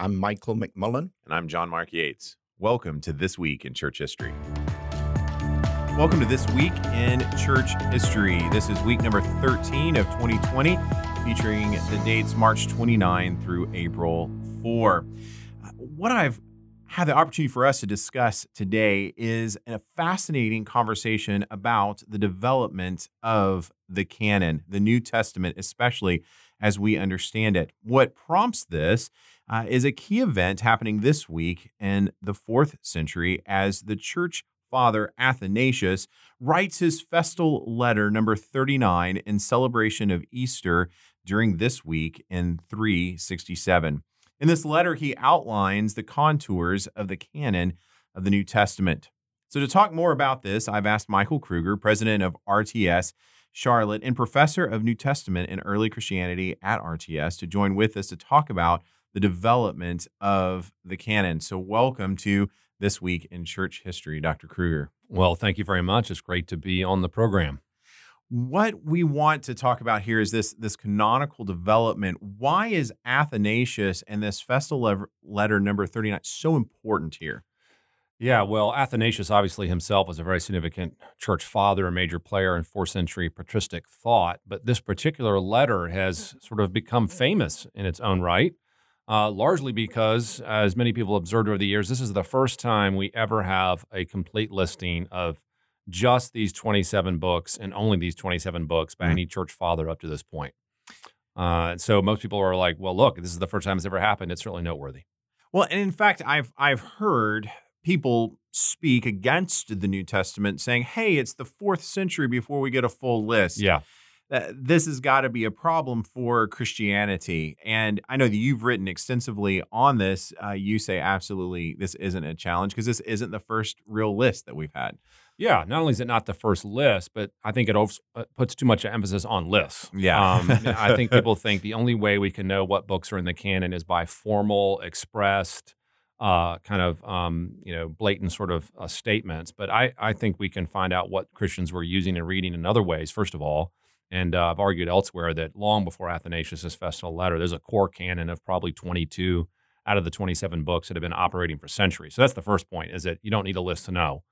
I'm Michael McMullen. And I'm John Mark Yates. Welcome to This Week in Church History. Welcome to This Week in Church History. This is week number 13 of 2020, featuring the dates March 29 through April 4. Uh, what I've had the opportunity for us to discuss today is a fascinating conversation about the development of the canon, the New Testament, especially as we understand it. What prompts this uh, is a key event happening this week in the fourth century as the church father Athanasius writes his festal letter number 39 in celebration of Easter during this week in 367. In this letter, he outlines the contours of the canon of the New Testament. So, to talk more about this, I've asked Michael Kruger, president of RTS Charlotte and professor of New Testament and early Christianity at RTS, to join with us to talk about the development of the canon. So, welcome to This Week in Church History, Dr. Kruger. Well, thank you very much. It's great to be on the program. What we want to talk about here is this, this canonical development. Why is Athanasius and this festal letter number 39 so important here? Yeah, well, Athanasius obviously himself was a very significant church father, a major player in fourth century patristic thought. But this particular letter has sort of become famous in its own right, uh, largely because, as many people observed over the years, this is the first time we ever have a complete listing of just these 27 books and only these 27 books by mm-hmm. any church father up to this point. Uh, so most people are like, well, look, this is the first time it's ever happened. It's certainly noteworthy. Well, and in fact, I've I've heard people speak against the New Testament, saying, hey, it's the fourth century before we get a full list. Yeah. this has got to be a problem for Christianity. And I know that you've written extensively on this. Uh, you say absolutely this isn't a challenge because this isn't the first real list that we've had. Yeah, not only is it not the first list, but I think it uh, puts too much emphasis on lists. Yeah. Um, I think people think the only way we can know what books are in the canon is by formal, expressed, uh, kind of um, you know blatant sort of uh, statements. But I, I think we can find out what Christians were using and reading in other ways. First of all, and uh, I've argued elsewhere that long before Athanasius' festal letter, there's a core canon of probably 22 out of the 27 books that have been operating for centuries. So that's the first point: is that you don't need a list to know.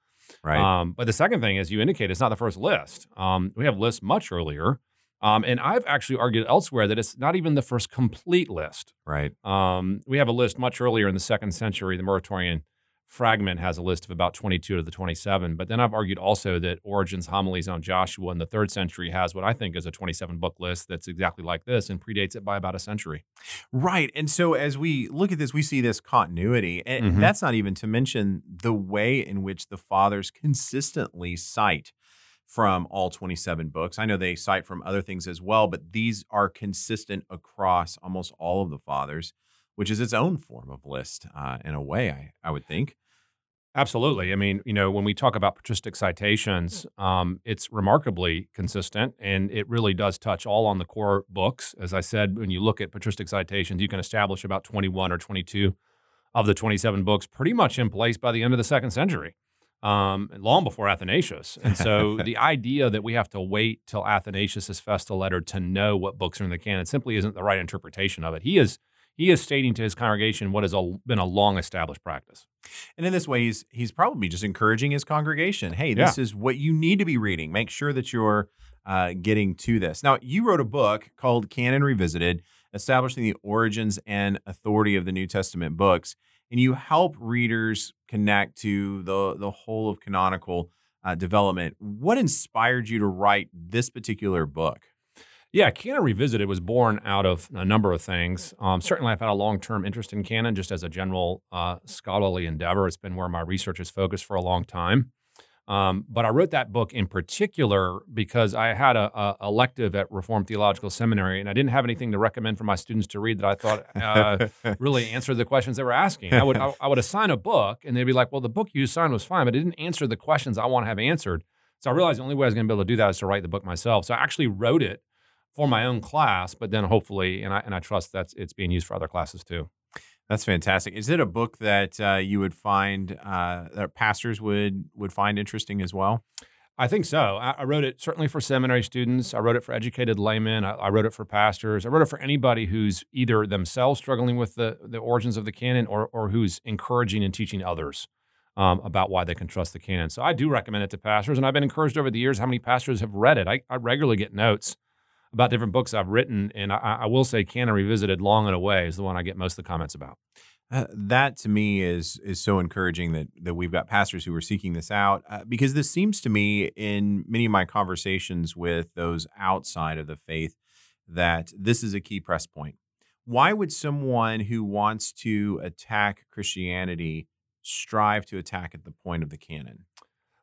Right. Um, but the second thing, as you indicate, it's not the first list. Um, we have lists much earlier. Um, and I've actually argued elsewhere that it's not even the first complete list. Right. Um, we have a list much earlier in the second century. The Muratorian fragment has a list of about 22 of the 27. But then I've argued also that Origen's homilies on Joshua in the third century has what I think is a 27 book list that's exactly like this and predates it by about a century. Right. And so as we look at this, we see this continuity. And mm-hmm. that's not even to mention the way in which the fathers consistently cite from all 27 books. I know they cite from other things as well, but these are consistent across almost all of the fathers, which is its own form of list uh, in a way, I, I would think. Absolutely. I mean, you know, when we talk about patristic citations, um, it's remarkably consistent and it really does touch all on the core books. As I said, when you look at patristic citations, you can establish about 21 or 22 of the 27 books pretty much in place by the end of the second century um, long before Athanasius. And so the idea that we have to wait till Athanasius' festal letter to know what books are in the canon simply isn't the right interpretation of it. He is he is stating to his congregation what has a, been a long established practice. And in this way, he's he's probably just encouraging his congregation. Hey, this yeah. is what you need to be reading. Make sure that you're uh, getting to this. Now, you wrote a book called Canon Revisited, establishing the origins and authority of the New Testament books and you help readers connect to the the whole of canonical uh, development. What inspired you to write this particular book? Yeah, Canon Revisited was born out of a number of things. Um, certainly, I've had a long term interest in canon just as a general uh, scholarly endeavor. It's been where my research is focused for a long time. Um, but I wrote that book in particular because I had a, a, elective at Reformed Theological Seminary, and I didn't have anything to recommend for my students to read that I thought uh, really answered the questions they were asking. I would I, I, would assign a book, and they'd be like, "Well, the book you assigned was fine, but it didn't answer the questions I want to have answered." So I realized the only way I was going to be able to do that is to write the book myself. So I actually wrote it for my own class, but then hopefully, and I and I trust that it's being used for other classes too. That's fantastic. Is it a book that uh, you would find uh, that pastors would would find interesting as well? I think so. I, I, wrote it certainly for seminary students. I wrote it for educated laymen. I, I, wrote it for pastors. I wrote it for anybody who's either themselves struggling with the, the origins of the canon or, or who's encouraging and teaching others um, about why they can trust the canon. So I do recommend it to pastors. And I've been encouraged over the years how many pastors have read it. I, I regularly get notes about different books I've written. And I, will say Canon Revisited Long and Away is the one I get most of the comments about. Uh, that to me is is so encouraging that that we've got pastors who are seeking this out uh, because this seems to me in many of my conversations with those outside of the faith that this is a key press point. Why would someone who wants to attack Christianity strive to attack at the point of the canon?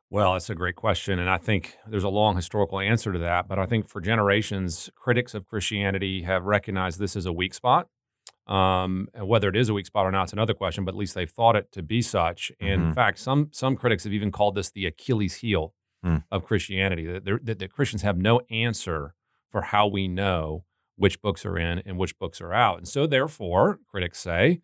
Well, that's a great question. And I think there's a long historical answer to that. But I think for generations, critics of Christianity have recognized this as a weak spot. Um, whether it is a weak spot or not, it's another question, but at least they've thought it to be such. And mm-hmm. in fact, some some critics have even called this the Achilles heel mm. of Christianity, that, that, that Christians have no answer for how we know which books are in and which books are out. And so therefore, critics say,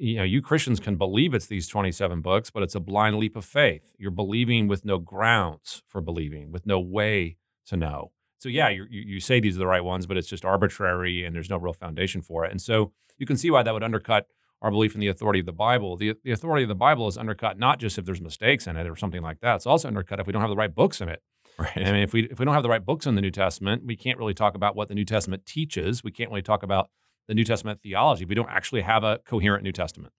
you know, you Christians can believe it's these 27 books, but it's a blind leap of faith. You're believing with no grounds for believing, with no way to know. So yeah, you you say these are the right ones, but it's just arbitrary and there's no real foundation for it. And so you can see why that would undercut our belief in the authority of the Bible. The, the authority of the Bible is undercut not just if there's mistakes in it or something like that. It's also undercut if we don't have the right books in it. Right. I mean, if we if we don't have the right books in the New Testament, we can't really talk about what the New Testament teaches. We can't really talk about the New Testament theology. We don't actually have a coherent New Testament.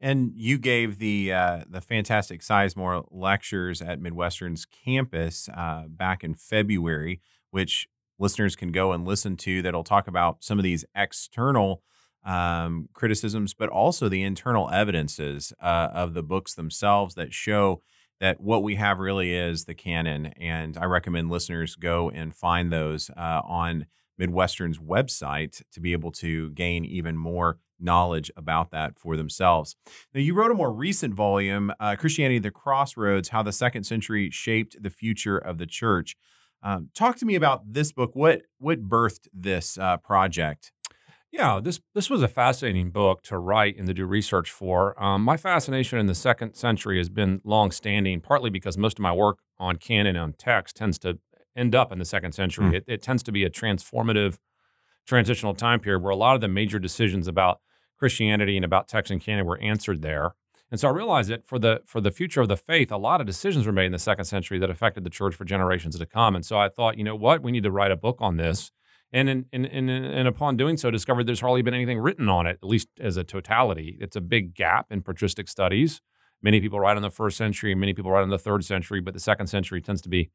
And you gave the uh, the fantastic Sizemore lectures at Midwestern's campus uh, back in February, which listeners can go and listen to. That'll talk about some of these external um, criticisms, but also the internal evidences uh, of the books themselves that show that what we have really is the canon. And I recommend listeners go and find those uh, on Midwestern's website to be able to gain even more knowledge about that for themselves. Now, you wrote a more recent volume, uh, Christianity the Crossroads How the Second Century Shaped the Future of the Church. Um, talk to me about this book. What, what birthed this uh, project? Yeah, this this was a fascinating book to write and to do research for. Um, my fascination in the second century has been long-standing, partly because most of my work on canon and text tends to end up in the second century. Mm. It, it, tends to be a transformative, transitional time period where a lot of the major decisions about Christianity and about text and canon were answered there. And so I realized that for the for the future of the faith, a lot of decisions were made in the second century that affected the church for generations to come. And so I thought, you know what, we need to write a book on this. And in, in, in, and upon doing so, discovered there's hardly been anything written on it, at least as a totality. It's a big gap in patristic studies. Many people write on the first century, many people write on the third century, but the second century tends to be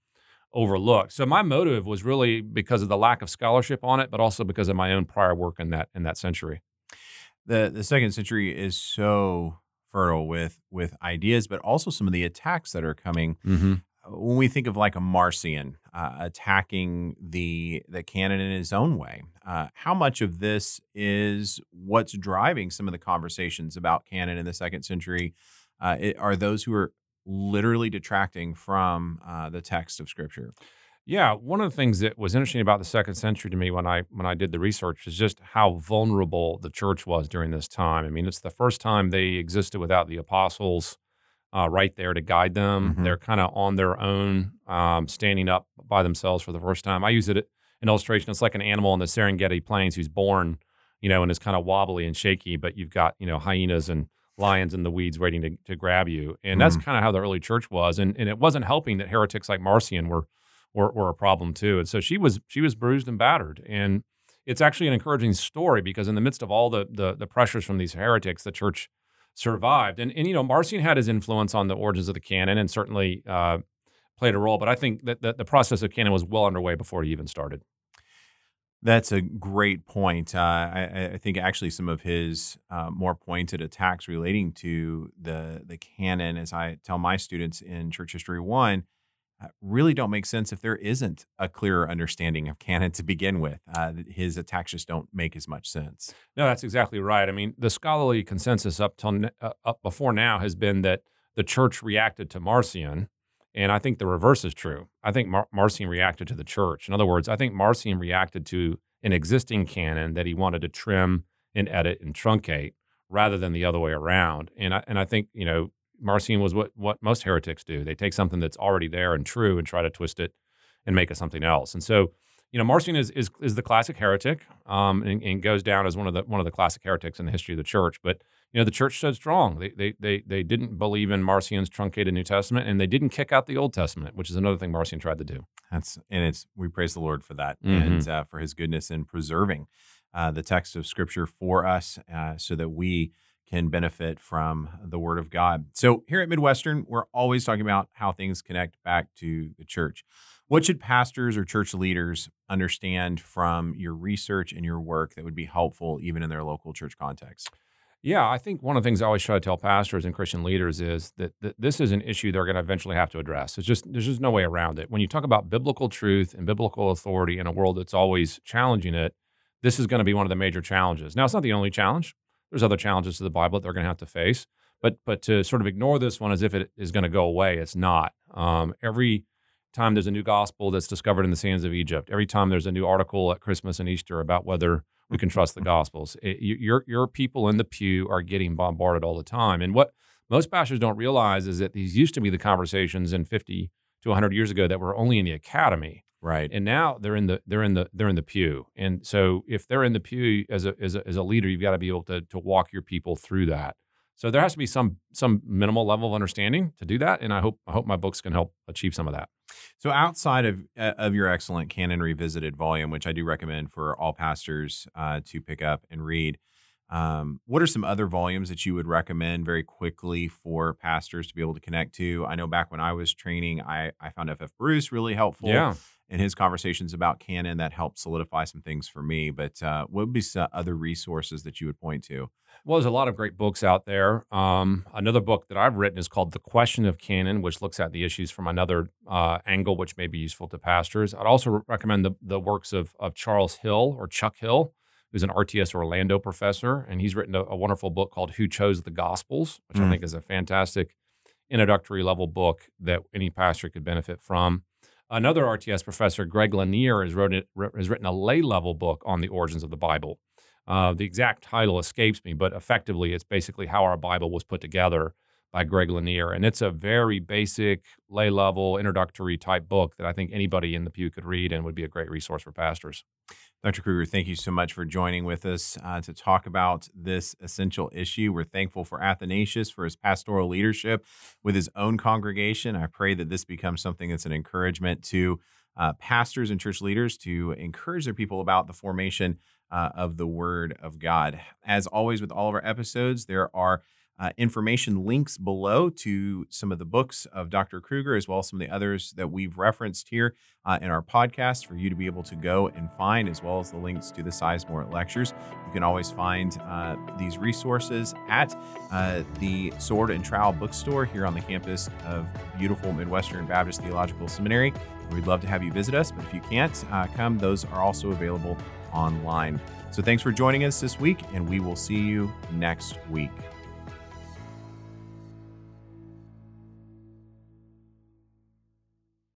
overlooked. So my motive was really because of the lack of scholarship on it, but also because of my own prior work in that in that century. The the second century is so fertile with with ideas, but also some of the attacks that are coming. Mm-hmm. When we think of like a Marcion uh, attacking the the canon in his own way, uh, how much of this is what's driving some of the conversations about canon in the second century? Uh, it, are those who are literally detracting from uh, the text of Scripture. Yeah, one of the things that was interesting about the second century to me when I when I did the research is just how vulnerable the church was during this time. I mean, it's the first time they existed without the apostles uh, right there to guide them. Mm-hmm. They're kind of on their own, um, standing up by themselves for the first time. I use it in illustration. It's like an animal in the Serengeti plains who's born, you know, and is kind of wobbly and shaky, but you've got you know hyenas and lions in the weeds waiting to, to grab you. And that's mm. kind of how the early church was. And, and it wasn't helping that heretics like Marcion were, were, were a problem too. And so she was, she was bruised and battered. And it's actually an encouraging story because in the midst of all the, the, the pressures from these heretics, the church survived. And, and, you know, Marcion had his influence on the origins of the canon and certainly uh, played a role. But I think that, that the process of canon was well underway before he even started. That's a great point. Uh, I, I, think actually some of his uh, more pointed attacks relating to the the canon, as I tell my students in Church History One, uh, really don't make sense if there isn't a clearer understanding of canon to begin with. Uh, his attacks just don't make as much sense. No, that's exactly right. I mean, the scholarly consensus up till uh, up before now has been that the church reacted to Marcion and I think the reverse is true. I think Mar- Marcion reacted to the church. In other words, I think Marcion reacted to an existing canon that he wanted to trim and edit and truncate rather than the other way around. And I, and I think, you know, Marcion was what what most heretics do. They take something that's already there and true and try to twist it and make it something else. And so, you know, Marcion is is, is the classic heretic, um, and, and goes down as one of the one of the classic heretics in the history of the church. But you know, the church stood strong. They they they they didn't believe in Marcion's truncated New Testament, and they didn't kick out the Old Testament, which is another thing Marcion tried to do. That's and it's we praise the Lord for that Mhm. and uh, for His goodness in preserving uh, the text of Scripture for us, uh, so that we can benefit from the Word of God. So here at Midwestern, we're always talking about how things connect back to the church. What should pastors or church leaders understand from your research and your work that would be helpful even in their local church context? Yeah, I think one of the things I always try to tell pastors and Christian leaders is that, that this is an issue they're going to eventually have to address. It's just there's just no way around it. When you talk about biblical truth and biblical authority in a world that's always challenging it, this is going to be one of the major challenges. Now, it's not the only challenge. There's other challenges to the Bible that they're going to have to face, but but to sort of ignore this one as if it is going to go away, it's not. Um, every time there's a new gospel that's discovered in the sands of Egypt, every time there's a new article at Christmas and Easter about whether we can trust the gospels, it, your your people in the pew are getting bombarded all the time. And what most pastors don't realize is that these used to be the conversations in 50 to 100 years ago that were only in the academy Right. and now they're in the they're in the they're in the pew and so if they're in the pew as a as a, as a leader you've got to be able to to walk your people through that so there has to be some some minimal level of understanding to do that and i hope i hope my books can help achieve some of that So outside of uh, of your excellent Canon Revisited volume, which I do recommend for all pastors uh, to pick up and read, um, what are some other volumes that you would recommend very quickly for pastors to be able to connect to? I know back when I was training, I I found F.F. Bruce really helpful yeah in his conversations about canon that helped solidify some things for me. But uh, what would be some other resources that you would point to? well there's a lot of great books out there um, another book that i've written is called the question of canon which looks at the issues from another uh, angle which may be useful to pastors i'd also recommend the, the works of, of charles hill or chuck hill who's an RTS Orlando professor, and he's written a, a wonderful book called Who Chose the Gospels, which Mm. I think is a fantastic introductory level book that any pastor could benefit from. Another RTS professor, Greg Lanier, has, wrote it, has written a lay level book on the origins of the Bible. Uh, the exact title escapes me, but effectively, it's basically how our Bible was put together by Greg Lanier. And it's a very basic, lay level, introductory type book that I think anybody in the pew could read and would be a great resource for pastors. Dr. Kruger, thank you so much for joining with us uh, to talk about this essential issue. We're thankful for Athanasius for his pastoral leadership with his own congregation. I pray that this becomes something that's an encouragement to uh, pastors and church leaders to encourage their people about the formation uh, of the Word of God. As always, with all of our episodes, there are uh, information links below to some of the books of Dr. Kruger, as well as some of the others that we've referenced here uh, in our podcast for you to be able to go and find, as well as the links to the Sizemore lectures. You can always find uh, these resources at uh, the Sword and Trowel bookstore here on the campus of beautiful Midwestern Baptist Theological Seminary. We'd love to have you visit us, but if you can't uh, come, those are also available online. So thanks for joining us this week, and we will see you next week.